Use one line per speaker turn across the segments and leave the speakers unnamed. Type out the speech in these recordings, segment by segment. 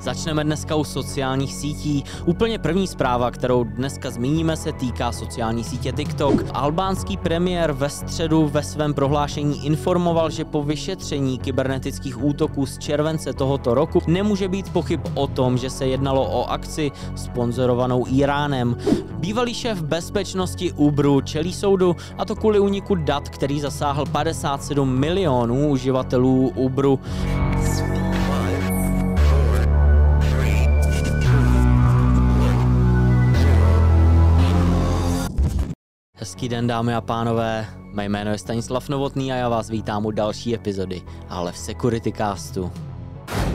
Začneme dneska u sociálních sítí. Úplně první zpráva, kterou dneska zmíníme, se týká sociální sítě TikTok. Albánský premiér ve středu ve svém prohlášení informoval, že po vyšetření kybernetických útoků z července tohoto roku nemůže být pochyb o tom, že se jednalo o akci sponzorovanou Iránem. Bývalý šéf bezpečnosti Uberu čelí soudu a to kvůli úniku dat, který zasáhl 57 milionů uživatelů Uberu. Hezký den, dámy a pánové. Mé jméno je Stanislav Novotný a já vás vítám u další epizody, ale v Security Castu.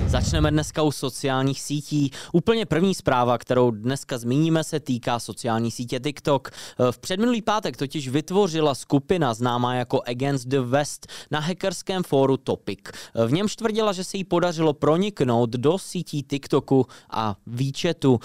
Začneme dneska u sociálních sítí. Úplně první zpráva, kterou dneska zmíníme, se týká sociální sítě TikTok. V předminulý pátek totiž vytvořila skupina známá jako Against the West na hackerském fóru Topic. V něm tvrdila, že se jí podařilo proniknout do sítí TikToku a výčetu.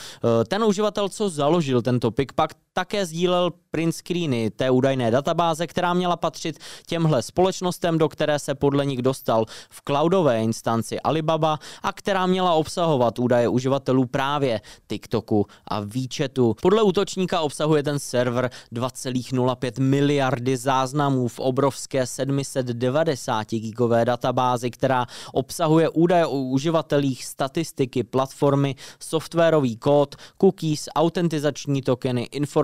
Ten uživatel, co založil ten Topic, pak také sdílel print screeny té údajné databáze, která měla patřit těmhle společnostem, do které se podle nich dostal v cloudové instanci Alibaba a která měla obsahovat údaje uživatelů právě TikToku a výčetu. Podle útočníka obsahuje ten server 2,05 miliardy záznamů v obrovské 790 gigové databázi, která obsahuje údaje o uživatelích, statistiky, platformy, softwarový kód, cookies, autentizační tokeny, informace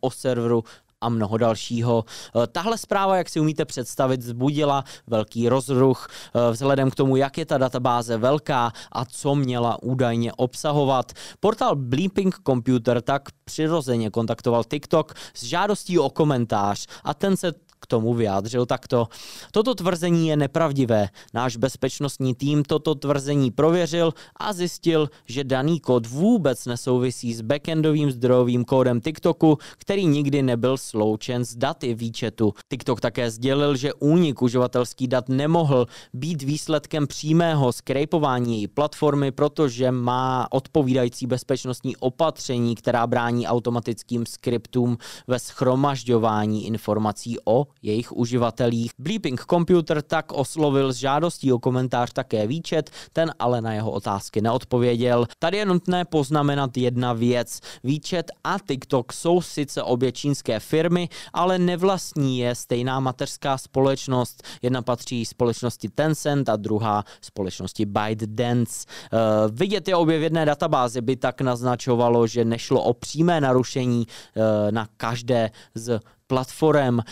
o serveru a mnoho dalšího. Eh, tahle zpráva, jak si umíte představit, zbudila velký rozruch eh, vzhledem k tomu, jak je ta databáze velká a co měla údajně obsahovat. Portál Bleeping Computer tak přirozeně kontaktoval TikTok s žádostí o komentář a ten se k tomu vyjádřil takto. Toto tvrzení je nepravdivé. Náš bezpečnostní tým toto tvrzení prověřil a zjistil, že daný kód vůbec nesouvisí s backendovým zdrojovým kódem TikToku, který nikdy nebyl sloučen s daty výčetu. TikTok také sdělil, že únik uživatelských dat nemohl být výsledkem přímého skrepování její platformy, protože má odpovídající bezpečnostní opatření, která brání automatickým skriptům ve schromažďování informací o jejich uživatelích. Bleeping Computer tak oslovil s žádostí o komentář také výčet, ten ale na jeho otázky neodpověděl. Tady je nutné poznamenat jedna věc. Výčet a TikTok jsou sice obě čínské firmy, ale nevlastní je stejná mateřská společnost. Jedna patří společnosti Tencent a druhá společnosti ByteDance. Uh, vidět je obě v jedné databázi by tak naznačovalo, že nešlo o přímé narušení uh, na každé z platform. Eh,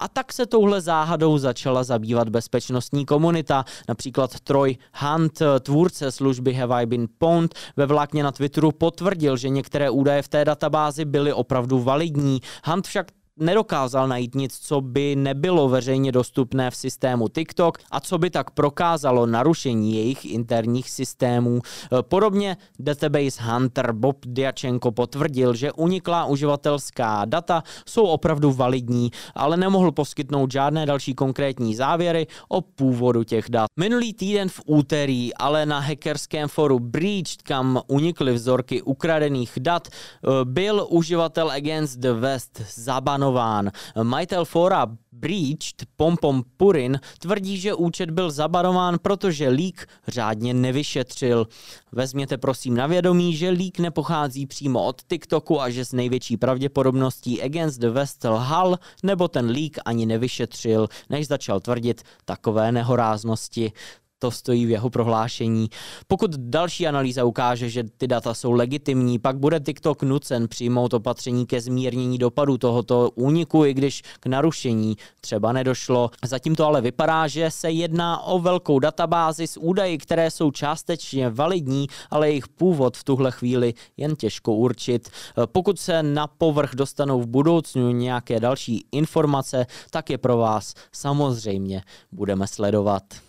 a tak se touhle záhadou začala zabývat bezpečnostní komunita. Například Troy Hunt, eh, tvůrce služby Have I Been Pwned, ve vlákně na Twitteru potvrdil, že některé údaje v té databázi byly opravdu validní. Hunt však nedokázal najít nic, co by nebylo veřejně dostupné v systému TikTok a co by tak prokázalo narušení jejich interních systémů. E, podobně database Hunter Bob Diachenko potvrdil, že uniklá uživatelská data jsou opravdu validní, ale nemohl poskytnout žádné další konkrétní závěry o původu těch dat. Minulý týden v úterý ale na hackerském foru Breached, kam unikly vzorky ukradených dat, e, byl uživatel Against the West zabanován zabanován. Majitel fora Breached Pompom Purin tvrdí, že účet byl zabanován, protože lík řádně nevyšetřil. Vezměte prosím na vědomí, že lík nepochází přímo od TikToku a že s největší pravděpodobností Against the West lhal, nebo ten lík ani nevyšetřil, než začal tvrdit takové nehoráznosti to stojí v jeho prohlášení. Pokud další analýza ukáže, že ty data jsou legitimní, pak bude TikTok nucen přijmout opatření ke zmírnění dopadu tohoto úniku, i když k narušení třeba nedošlo. Zatím to ale vypadá, že se jedná o velkou databázi s údaji, které jsou částečně validní, ale jejich původ v tuhle chvíli jen těžko určit. Pokud se na povrch dostanou v budoucnu nějaké další informace, tak je pro vás samozřejmě budeme sledovat.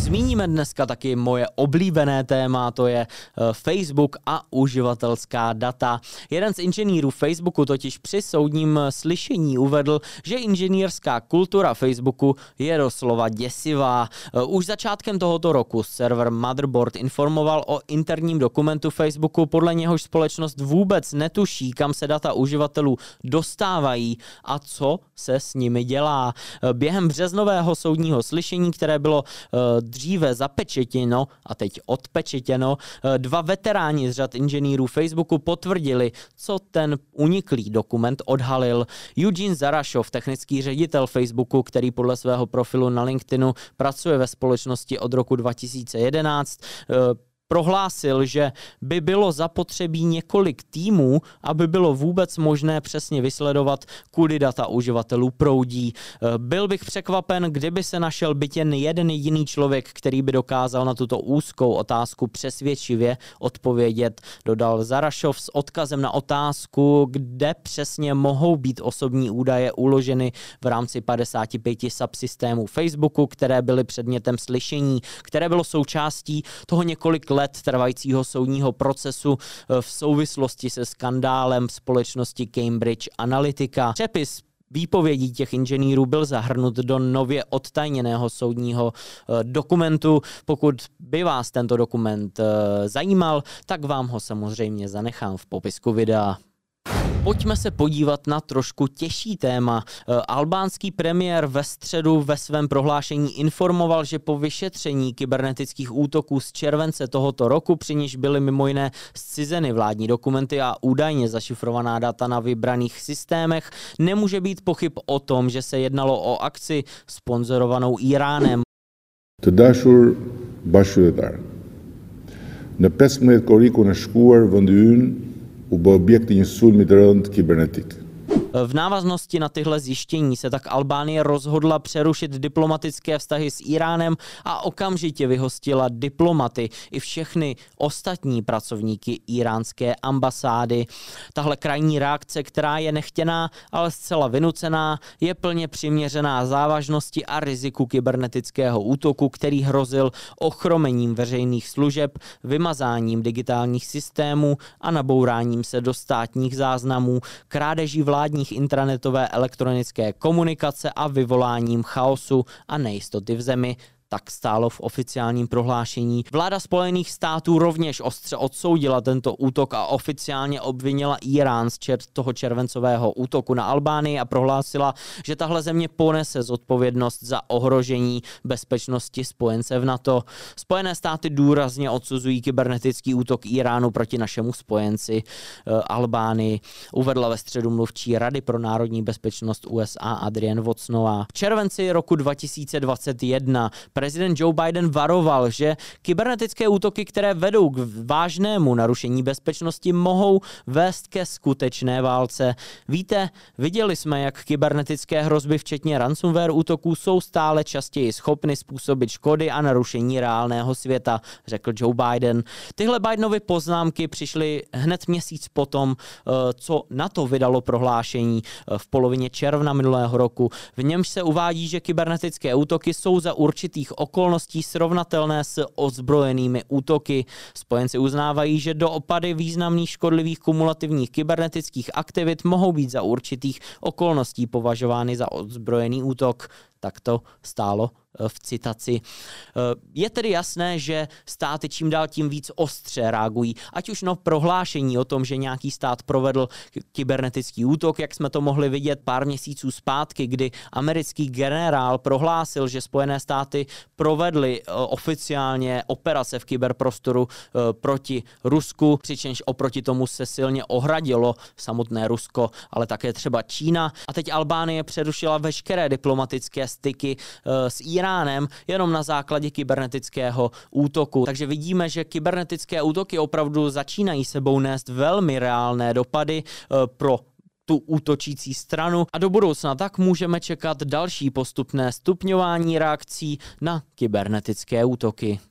Zmíníme dneska taky moje oblíbené téma, to je eh, Facebook a uživatelská data. Jeden z inženýrů Facebooku totiž při soudním eh, slyšení uvedl, že inženýrská kultura Facebooku je doslova děsivá. Eh, už začátkem tohoto roku server Motherboard informoval o interním dokumentu Facebooku, podle něhož společnost vůbec netuší, kam se data uživatelů dostávají a co se s nimi dělá. Během březnového soudního slyšení, které bylo dříve zapečetěno a teď odpečetěno. Dva veteráni z řad inženýrů Facebooku potvrdili, co ten uniklý dokument odhalil. Eugene Zarašov, technický ředitel Facebooku, který podle svého profilu na LinkedInu pracuje ve společnosti od roku 2011, prohlásil, že by bylo zapotřebí několik týmů, aby bylo vůbec možné přesně vysledovat, kudy data uživatelů proudí. Eh, byl bych překvapen, kdyby se našel byt jen jeden jediný člověk, který by dokázal na tuto úzkou otázku přesvědčivě odpovědět, dodal Zarašov s odkazem na otázku, kde přesně mohou být osobní údaje uloženy v rámci 55 subsystémů Facebooku, které byly předmětem slyšení, které bylo součástí toho několik let let trvajícího soudního procesu eh, v souvislosti se skandálem společnosti Cambridge Analytica. Přepis výpovědí těch inženýrů byl zahrnut do nově odtajněného soudního eh, dokumentu. Pokud by vás tento dokument eh, zajímal, tak vám ho samozřejmě zanechám v popisku videa. Pojďme se podívat na trošku těžší téma. E, albánský premiér ve středu ve svém prohlášení informoval, že po vyšetření kybernetických útoků z července tohoto roku, při níž byly mimo jiné zcizeny vládní dokumenty a údajně zašifrovaná data na vybraných systémech, nemůže být pochyb o tom, že se jednalo o akci sponzorovanou Iránem.
Të dashur. Në 15 korrikun e shkuar vendi u bë objekt i një sulmi të rënd kibernetik.
V návaznosti na tyhle zjištění se tak Albánie rozhodla přerušit diplomatické vztahy s Iránem a okamžitě vyhostila diplomaty i všechny ostatní pracovníky iránské ambasády. Tahle krajní reakce, která je nechtěná, ale zcela vynucená, je plně přiměřená závažnosti a riziku kybernetického útoku, který hrozil ochromením veřejných služeb, vymazáním digitálních systémů a nabouráním se do státních záznamů, krádeží vládní vládních intranetové elektronické komunikace a vyvoláním chaosu a nejistoty v zemi, tak stálo v oficiálním prohlášení. Vláda Spojených států rovněž ostře odsoudila tento útok a oficiálně obvinila Irán z čer- toho červencového útoku na Albánii a prohlásila, že tahle země ponese zodpovědnost za ohrožení bezpečnosti spojence v NATO. Spojené státy důrazně odsuzují kybernetický útok Iránu proti našemu spojenci e, Albánii, uvedla ve středu mluvčí Rady pro národní bezpečnost USA Adrian Vocnová. V červenci roku 2021 prezident Joe Biden varoval, že kybernetické útoky, které vedou k vážnému narušení bezpečnosti, mohou vést ke skutečné válce. Víte, viděli jsme, jak kybernetické hrozby, včetně ransomware útoků, jsou stále častěji schopny způsobit škody a narušení reálného světa, řekl Joe Biden. Tyhle Bidenovy poznámky přišly hned měsíc potom, eh, co na to vydalo prohlášení eh, v polovině června minulého roku. V němž se uvádí, že kybernetické útoky jsou za určitých určitých okolností srovnatelné s ozbrojenými útoky. Spojenci uznávají, že do opady významných škodlivých kumulativních kybernetických aktivit mohou být za určitých okolností považovány za ozbrojený útok. Tak to stálo v citaci. Eh, je tedy jasné, že státy čím dál tím víc ostře reagují, ať už no prohlášení o tom, že nějaký stát provedl kybernetický útok, jak jsme to mohli vidět pár měsíců zpátky, kdy americký generál prohlásil, že Spojené státy provedly eh, oficiálně operace v kyberprostoru proti Rusku, přičemž oproti tomu se silně ohradilo samotné Rusko, ale také třeba Čína. A teď Albánie přerušila veškeré diplomatické styky s Iránem Iránem jenom na základě kybernetického útoku. Takže vidíme, že kybernetické útoky opravdu začínají sebou nést velmi reálné dopady eh, pro tu útočící stranu a do budoucna tak můžeme čekat další postupné stupňování reakcí na kybernetické útoky.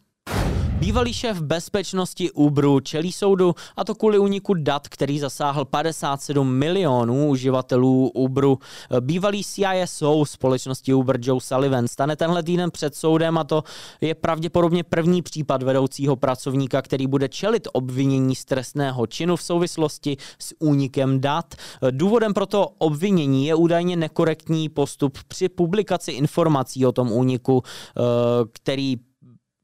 Bývalý šéf bezpečnosti Uberu čelí soudu a to kvůli uniku dat, který zasáhl 57 milionů uživatelů Uberu. Bývalý CISO společnosti Uber Joe Sullivan stane tenhle týden před soudem a to je pravděpodobně první případ vedoucího pracovníka, který bude čelit obvinění z trestného činu v souvislosti s únikem dat. Důvodem pro to obvinění je údajně nekorektní postup při publikaci informací o tom úniku, eh, který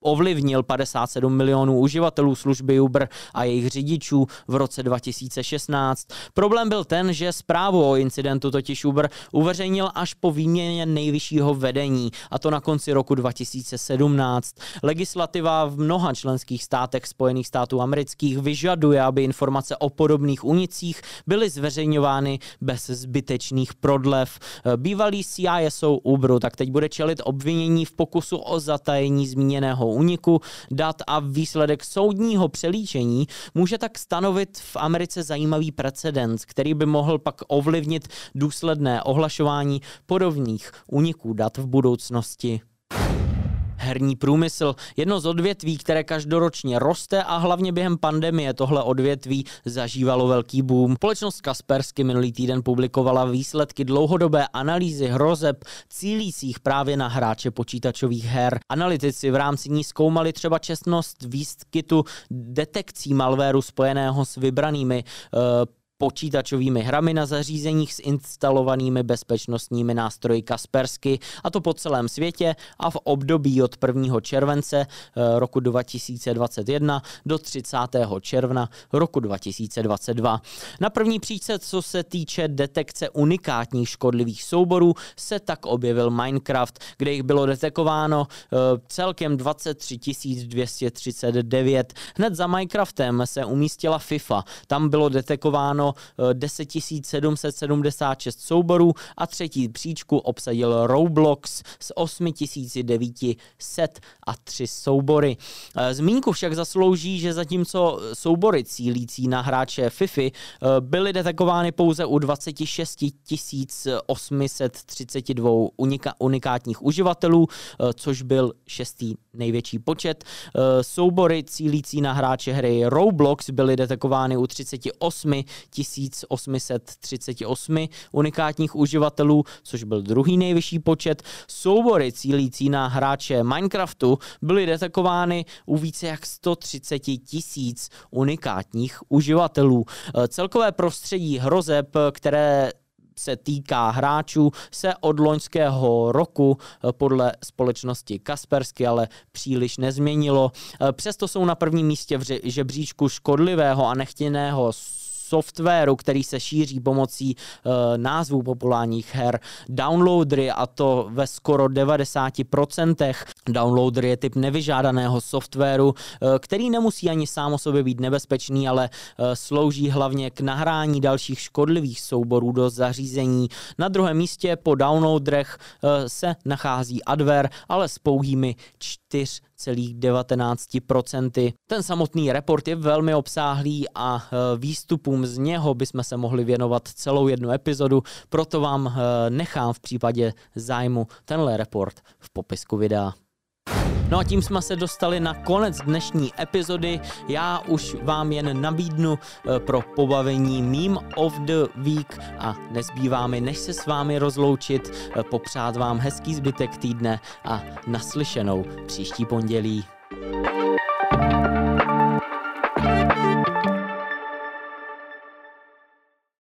ovlivnil 57 milionů uživatelů služby Uber a jejich řidičů v roce 2016. Problém byl ten, že zprávu o incidentu totiž Uber uveřejnil až po výměně nejvyššího vedení, a to na konci roku 2017. Legislativa v mnoha členských státech Spojených států amerických vyžaduje, aby informace o podobných unicích byly zveřejňovány bez zbytečných prodlev. Bývalý CISO Uberu tak teď bude čelit obvinění v pokusu o zatajení zmíněného úniku dat a výsledek soudního přelíčení může tak stanovit v Americe zajímavý precedens, který by mohl pak ovlivnit důsledné ohlašování podobných úniků dat v budoucnosti. Herní průmysl, jedno z odvětví, které každoročně roste a hlavně během pandemie tohle odvětví zažívalo velký boom. Společnost Kaspersky minulý týden publikovala výsledky dlouhodobé analýzy hrozeb cílících právě na hráče počítačových her. Analytici v rámci ní zkoumali třeba čestnost výskytu detekcí malvéru spojeného s vybranými uh, počítačovými hrami na zařízeních s instalovanými bezpečnostními nástroji Kaspersky, a to po celém světě a v období od 1. července eh, roku 2021 do 30. června roku 2022. Na první příčce, co se týče detekce unikátních škodlivých souborů, se tak objevil Minecraft, kde jich bylo detekováno eh, celkem 23 239. Hned za Minecraftem se umístila FIFA. Tam bylo detekováno vydáno 10 776 souborů a třetí příčku obsadil Roblox s 8 903 soubory. Eh, zmínku však zaslouží, že zatímco soubory cílící na hráče FIFA eh, byly detekovány pouze u 26 832 unika- unikátních uživatelů, eh, což byl šestý největší počet. Soubory cílící na hráče hry Roblox byly detekovány u 38 1838 unikátních uživatelů, což byl druhý nejvyšší počet. Soubory cílící na hráče Minecraftu byly detekovány u více jak 130 tisíc unikátních uživatelů. Celkové prostředí hrozeb, které se týká hráčů, se od loňského roku podle společnosti Kaspersky ale příliš nezměnilo. Přesto jsou na prvním místě v žebříčku škodlivého a nechtěného softwaru, který se šíří pomocí uh, názvů populárních her, downloadery a to ve skoro 90%. Downloader je typ nevyžádaného softwaru, uh, který nemusí ani sám o sobě být nebezpečný, ale uh, slouží hlavně k nahrání dalších škodlivých souborů do zařízení. Na druhém místě po downloaderech se nachází adware, ale s pouhými 4,19%. Ten samotný report je velmi obsáhlý a e, výstupům z něho bychom se mohli věnovat celou jednu epizodu, proto vám e, nechám v případě zájmu tenhle report v popisku videa. No a tím jsme se dostali na konec dnešní epizody. Já už vám jen nabídnu eh, pro pobavení Meme of the Week a nezbývá mi, než se s vámi rozloučit, eh, popřát vám hezký zbytek týdne a naslyšenou příští pondělí.